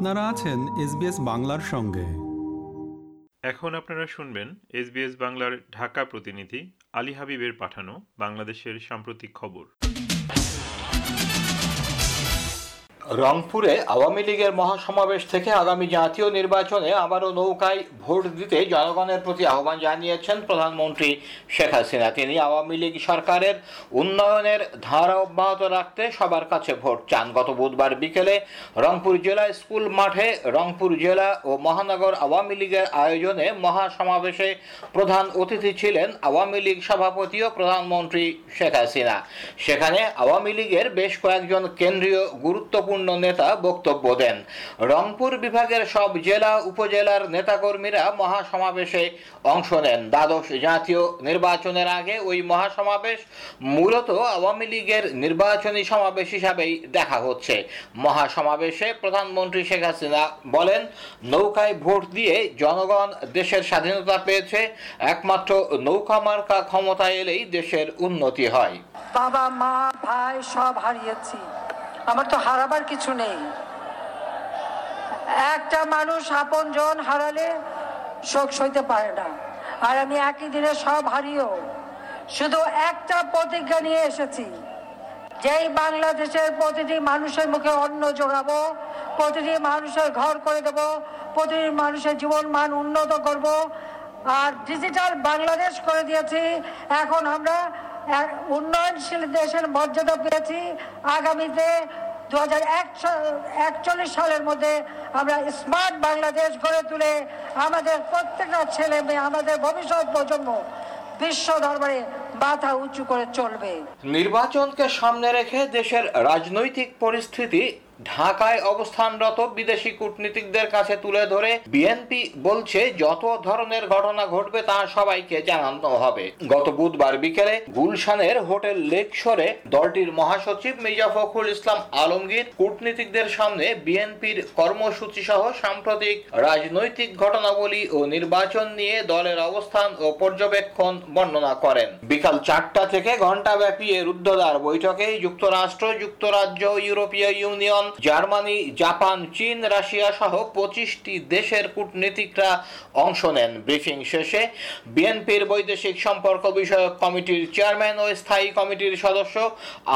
আপনারা আছেন এসবিএস বাংলার সঙ্গে। এখন আপনারা শুনবেন এসবিএস বাংলার ঢাকা প্রতিনিধি আলী হাবিবের পাঠানো বাংলাদেশের সাম্প্রতিক খবর। রংপুরে আওয়ামী লীগের মহাসমাবেশ থেকে আগামী জাতীয় নির্বাচনে আবারও নৌকায় ভোট দিতে জনগণের প্রতি আহ্বান জানিয়েছেন প্রধানমন্ত্রী শেখ হাসিনা। তিনি আওয়ামী লীগ সরকারের উন্নয়নের ধারা অব্যাহত রাখতে সবার কাছে ভোট চান। গত বুধবার বিকেলে রংপুর জেলা স্কুল মাঠে রংপুর জেলা ও মহানগর আওয়ামী লীগের আয়োজনে মহাসমাবেশে প্রধান অতিথি ছিলেন আওয়ামী লীগ সভাপতি ও প্রধানমন্ত্রী শেখ হাসিনা। সেখানে আওয়ামী লীগের বেশ কয়েকজন কেন্দ্রীয় গুরুত্বপূর্ণ নেতা বক্তব্য দেন। রংপুর বিভাগের সব জেলা উপজেলার নেতাকর্মীরা মহাসমাবেশে অংশ নেন। দ্বাদশ জাতীয় নির্বাচনের আগে ওই মহাসমাবেশ মূলত আওয়ামী লীগের নির্বাচনী সমাবেশ হিসাবেই দেখা হচ্ছে। মহাসমাবেশে প্রধানমন্ত্রী শেখ হাসিনা বলেন, নৌকায় ভোট দিয়ে জনগণ দেশের স্বাধীনতা পেয়েছে। একমাত্র নৌকা মার্কা ক্ষমতায় এলেই দেশের উন্নতি হয়। বাবা, মা, ভাই, সব হারিয়েছি। আমার তো হারাবার কিছু নেই। একটা মানুষ আপন জন হারালে শোক সইতে পারে না। আর আমি একই দিনে সব হারিয়েও শুধু একটা প্রতিজ্ঞা নিয়ে এসেছি। যেই বাংলাদেশের প্রতিটি মানুষের মুখে অন্ন যোগাবো প্রতিটি মানুষের ঘর করে দেব, প্রতিটি মানুষের জীবন মান উন্নত করব, আর ডিজিটাল বাংলাদেশ করে দিয়েছি, এখন আমরা উন্নয়নশীল দেশের মর্যাদা পেয়েছি। আগামীতে দু একচল্লিশ সালের মধ্যে আমরা স্মার্ট বাংলাদেশ গড়ে তুলে আমাদের প্রত্যেকটা ছেলে মেয়ে, আমাদের ভবিষ্যৎ প্রজন্ম বিশ্ব দরবারে মাথা উঁচু করে চলবে। নির্বাচনকে সামনে রেখে দেশের রাজনৈতিক পরিস্থিতি ঢাকায় অবস্থানরত বিদেশি কূটনীতিকদের কাছে তুলে ধরে বিএনপি বলছে, যত ধরনের ঘটনা ঘটবে তা সবাইকে জানানো হবে। গত বুধবার বিকেলে গুলশানের হোটেল লেকশোরে দলটির মহাসচিব মির্জা ফখরুল ইসলাম আলমগীর কূটনীতিকদের সামনে বিএনপির কর্মসূচি সহ সাম্প্রতিক রাজনৈতিক ঘটনাবলী ও নির্বাচন নিয়ে দলের অবস্থান ও পর্যবেক্ষণ বর্ণনা করেন। বিকাল চারটা থেকে ঘণ্টাব্যাপী এ রুদ্ধদ্বার বৈঠকে যুক্তরাষ্ট্র, যুক্তরাজ্য, ইউরোপীয় ইউনিয়ন জার্মানি, জাপান, চীন, রাশিয়া সহ পঁচিশটি দেশের কূটনীতিকরা অংশ নেন। ব্রিফিং শেষে বিএনপির বৈদেশিক সম্পর্ক বিষয়ক কমিটির চেয়ারম্যান ও স্থায়ী কমিটির সদস্য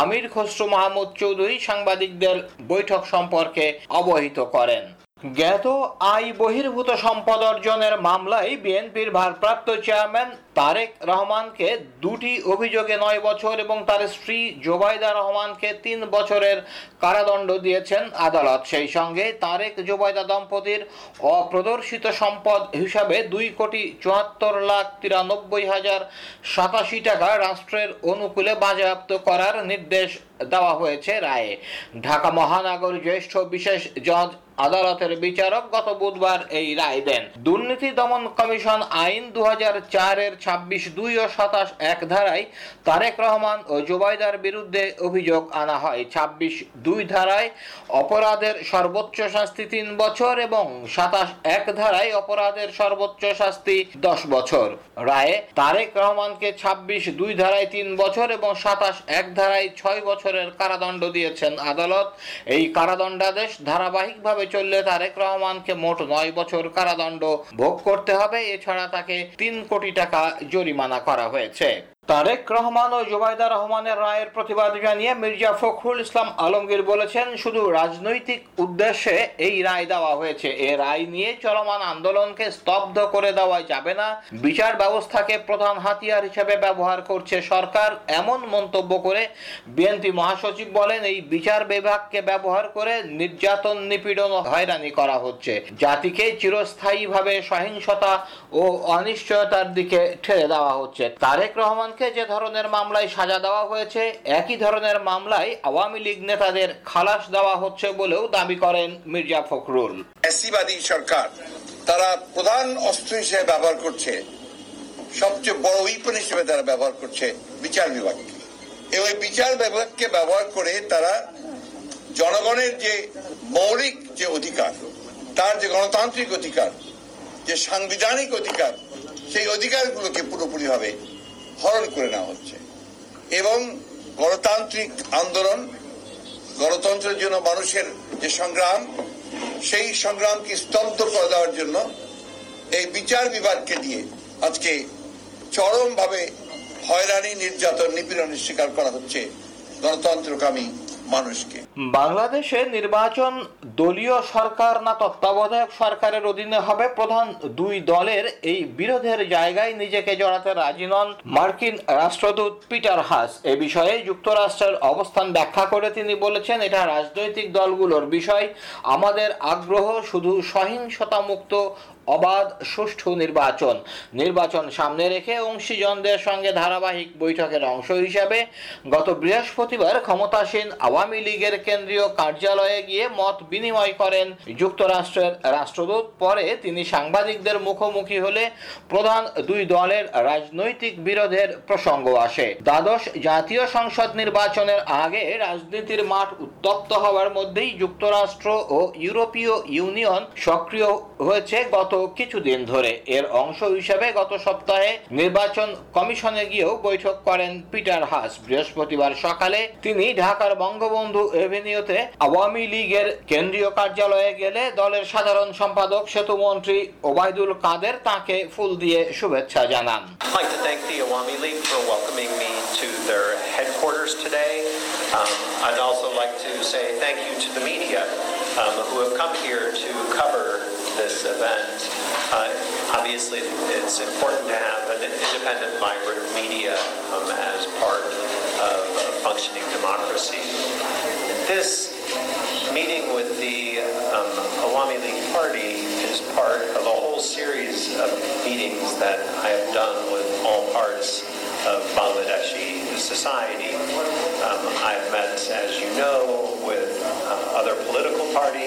আমির খসরু মাহমুদ চৌধুরী সাংবাদিকদের বৈঠক সম্পর্কে অবহিত করেন। জ্ঞাত আয় বহির্ভূত সম্পদ অর্জনের মামলায় বিএনপির ভারপ্রাপ্ত চেয়ারম্যান তারেক রহমানকে দুটি অভিযোগে নয় বছর এবং তার স্ত্রী জোবাইদা রহমানকে তিন বছরের কারাদণ্ড দিয়েছেন আদালত। সেই সঙ্গে তারেক জোবাইদা দম্পতির অপ্রদর্শিত সম্পদ হিসাবে দুই কোটি চুয়াত্তর লাখ তিরানব্বই হাজার সাতাশি টাকা রাষ্ট্রের অনুকূলে বাজেয়াপ্ত করার নির্দেশ দেওয়া হয়েছে রায়ে। ঢাকা মহানগর জ্যেষ্ঠ বিশেষ জজ আদালতের বিচারক গত বুধবার এই রায় দেন। দুর্নীতি দমন কমিশন আইন দু চারের ছাব্বিশ দুই ও সাতাশ এক ধারায় তারেক রহমান ও জুবাইদার বিরুদ্ধে অভিযোগ আনা হয়। ছাব্বিশ দুই ধারায় অপরাধের সর্বোচ্চ শাস্তি তিন বছর এবং সাতাশ এক ধারায় অপরাধের সর্বোচ্চ শাস্তি দশ বছর। রায়ে তারেক রহমানকে ছাব্বিশ দুই ধারায় তিন বছর এবং সাতাশ এক ধারায় ছয় বছরের কারাদণ্ড দিয়েছেন আদালত। এই কারাদণ্ডাদেশ ধারাবাহিকভাবে চললে তারেক রহমানকে মোট নয় বছর কারাদণ্ড ভোগ করতে হবে। এছাড়া তাকে তিন কোটি টাকা জরিমানা করা হয়েছে। তারেক রহমান ও জুবাইদা রহমানের রায়ের প্রতিবাদ জানিয়ে মির্জা ফখরুল ইসলাম আলমগীর বলেছেন, শুধু রাজনৈতিক উদ্দেশ্যে এই রায় দেওয়া হয়েছে। এ রায় নিয়ে চলমান আন্দোলনকে স্তব্ধ করে দেওয়া যাবে না। বিচার ব্যবস্থাকে প্রধান হাতিয়ার হিসেবে ব্যবহার করছে সরকার। এমন মন্তব্য করে বিএনপি মহাসচিব বলেন, এই বিচার বিভাগকে ব্যবহার করে নির্যাতন, নিপীড়ন হয়রানি করা হচ্ছে। জাতিকে চিরস্থায়ীভাবে সহিংসতা ও অনিশ্চয়তার দিকে ঠেলে দেওয়া হচ্ছে। তারেক রহমান খানকে যে ধরনের মামলায় সাজা দেওয়া হয়েছে, একই ধরনের মামলায় আওয়ামী লীগ নেতাদের খালাস দেওয়া হচ্ছে বলেও দাবি করেন মির্জা ফখরুল। এসিবাদী সরকার, তারা প্রধান অস্ত্র হিসেবে ব্যবহার করছে, সবচেয়ে বড় উইপন হিসেবে তারা ব্যবহার করছে বিচার বিভাগকে। এবং বিচার বিভাগকে ব্যবহার করে তারা জনগণের যে মৌলিক যে অধিকার, তার যে গণতান্ত্রিক অধিকার, যে সাংবিধানিক অধিকার, সেই অধিকারগুলোকে পুরোপুরি ভাবে হরণ করে নেওয়া হচ্ছে। এবং গণতান্ত্রিক আন্দোলন, গণতন্ত্রের জন্য মানুষের যে সংগ্রাম, সেই সংগ্রামকে স্তব্ধ করে দেওয়ার জন্য এই বিচার বিভাগকে দিয়ে আজকে চরমভাবে হয়রানি, নির্যাতন, নিপীড়নের শিকার করা হচ্ছে গণতন্ত্রকামী মানুষকে। বাংলাদেশে নির্বাচন দলীয় সরকার না তত্ত্বাবধায়ক সরকারের অধীনে হবে। প্রধান দুই দলের এই বিরোধের জায়গায় নিজেকে জড়াতে রাজি নন মার্কিন রাষ্ট্রদূত পিটার হাস। এ বিষয়ে যুক্তরাষ্ট্রের অবস্থান ব্যাখ্যা করে তিনি বলেছেন, এটা রাজনৈতিক দলগুলোর বিষয়। আমাদের আগ্রহ শুধু সহিংসতা মুক্ত অবাধ সুষ্ঠু নির্বাচন। নির্বাচন সামনে রেখে অংশীজনদের সঙ্গে ধারাবাহিক বৈঠকের অংশ হিসাবে গত বৃহস্পতিবার ক্ষমতাসীন আওয়ামী লীগের কেন্দ্রীয় কার্যালয়ে গিয়ে মত বিনিময় করেন যুক্তরাষ্ট্রের রাষ্ট্রদূত। পরে তিনি সাংবাদিকদের মুখোমুখি হলে প্রধান দুই দলের রাজনৈতিক বিরোধের প্রসঙ্গ আসে। দ্বাদশ জাতীয় সংসদ নির্বাচনের আগে রাজনীতির মাঠ উত্তপ্ত হওয়ার মধ্যেই যুক্তরাষ্ট্র ও ইউরোপীয় ইউনিয়ন সক্রিয় হয়েছে গত কিছুদিন ধরে এর অংশ হিসেবে গত সপ্তাহে নির্বাচন কমিশনে গিয়েও বৈঠক করেন পিটার হাস বৃহস্পতিবার সকালে তিনি ঢাকার বঙ্গবন্ধু এভিনিউতে আওয়ামী লীগের কেন্দ্রীয় কার্যালয়ে গেলে দলের সাধারণ সম্পাদক সেতুমন্ত্রী ওবায়দুল কাদের তাকে ফুল দিয়ে শুভেচ্ছা জানান. Um, I'd also like to say thank you to the media um, who have come here to cover this event. Uh, obviously, it's important to have an independent, vibrant media um, as part of a functioning democracy. This meeting with the um, Awami League Party is part of a whole series of meetings that I have done with all parts of Bangladeshi society. Um, I've met, as you know, with uh, other political parties.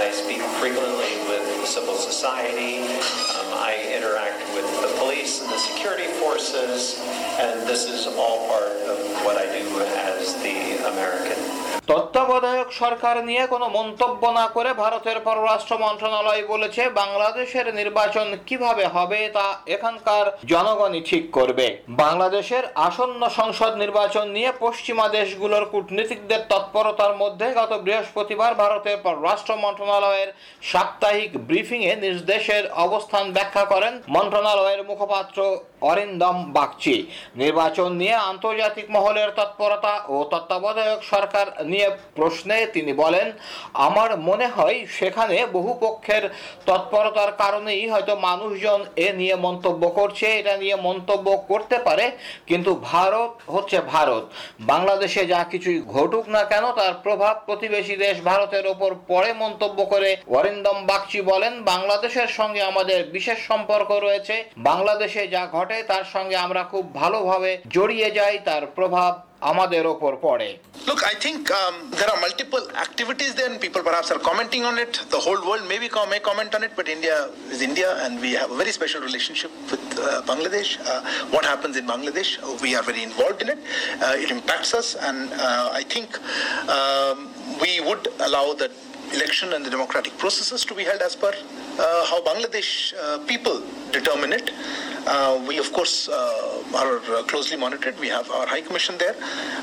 I speak frequently with civil society. Um, I interact with the police and the security forces, and this is all part of what I do as the American তত্ত্বাবধায়ক সরকার নিয়ে কোনো মন্তব্য না করে ভারতের পররাষ্ট্র মন্ত্রণালয় বলেছে, বাংলাদেশের নির্বাচন কীভাবে হবে তা এখানকার জনগণই ঠিক করবে। বাংলাদেশের আসন্ন সংসদ নির্বাচন নিয়ে পশ্চিমা দেশগুলোর কূটনীতিকদের তৎপরতার মধ্যে গত বৃহস্পতিবার ভারতের পররাষ্ট্র মন্ত্রণালয়ের সাপ্তাহিক ব্রিফিংয়ে নিজ দেশের অবস্থান ব্যাখ্যা করেন মন্ত্রণালয়ের মুখপাত্র অরিন্দম বাগচি। নির্বাচন নিয়ে আন্তর্জাতিক মহলের তৎপরতা ও তত্ত্বাবধায়ক সরকার নিয়ে প্রশ্নে তিনি বলেন, আমার মনে হয় সেখানে বহু পক্ষের তৎপরতার কারণেই হয়তো মানুষজন এ নিয়ে মন্তব্য করছে, এটা নিয়ে মন্তব্য করতে পারে, কিন্তু ভারত হচ্ছে ভারত। বাংলাদেশে যা কিছুই ঘটুক না কেন, তার প্রভাব প্রতিবেশী দেশ ভারতের ওপর পড়ে, মন্তব্য করে অরিন্দম বাগচি বলেন। বাংলাদেশের সঙ্গে আমাদের বিশেষ সম্পর্ক রয়েছে। বাংলাদেশে যা ঘটে, তার সঙ্গে আমরা খুব ভালোভাবে জড়িয়ে যাই, তার প্রভাব আমাদের ওপর পড়ে Look, I think um, there are multiple activities there, and people perhaps are commenting on it. The whole world maybe com- may comment on it, but India is India, and we have a very special relationship with uh, Bangladesh. Uh, what happens in Bangladesh, uh, we are very involved in it. Uh, it impacts us, and uh, I think um, we would allow that election and the democratic processes to be held as per uh, how Bangladesh uh, people determine it. Uh, we, of course, uh, are uh, closely monitored. We have our High Commission there,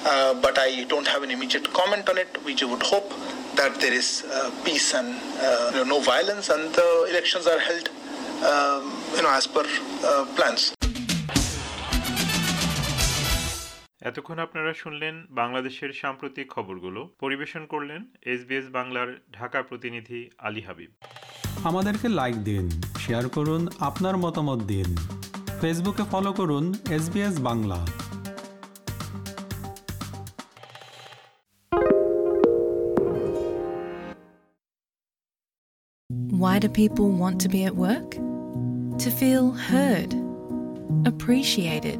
uh, but I don't have an immediate comment on it. We would hope that there is uh, peace and uh, you know, no violence, and the elections are held, um, you know, as per uh, plans. এতক্ষণ আপনারা শুনলেন বাংলাদেশের সাম্প্রতিক খবরগুলো। পরিবেশন করলেন SBS বাংলার ঢাকা প্রতিনিধি আলী হাবিব। আমাদেরকে লাইক দিন শেয়ার করুন আপনার মতামত দিন। ফেসবুকে ফলো করুন S Bangla. Why do people want to be at work? To feel heard, appreciated,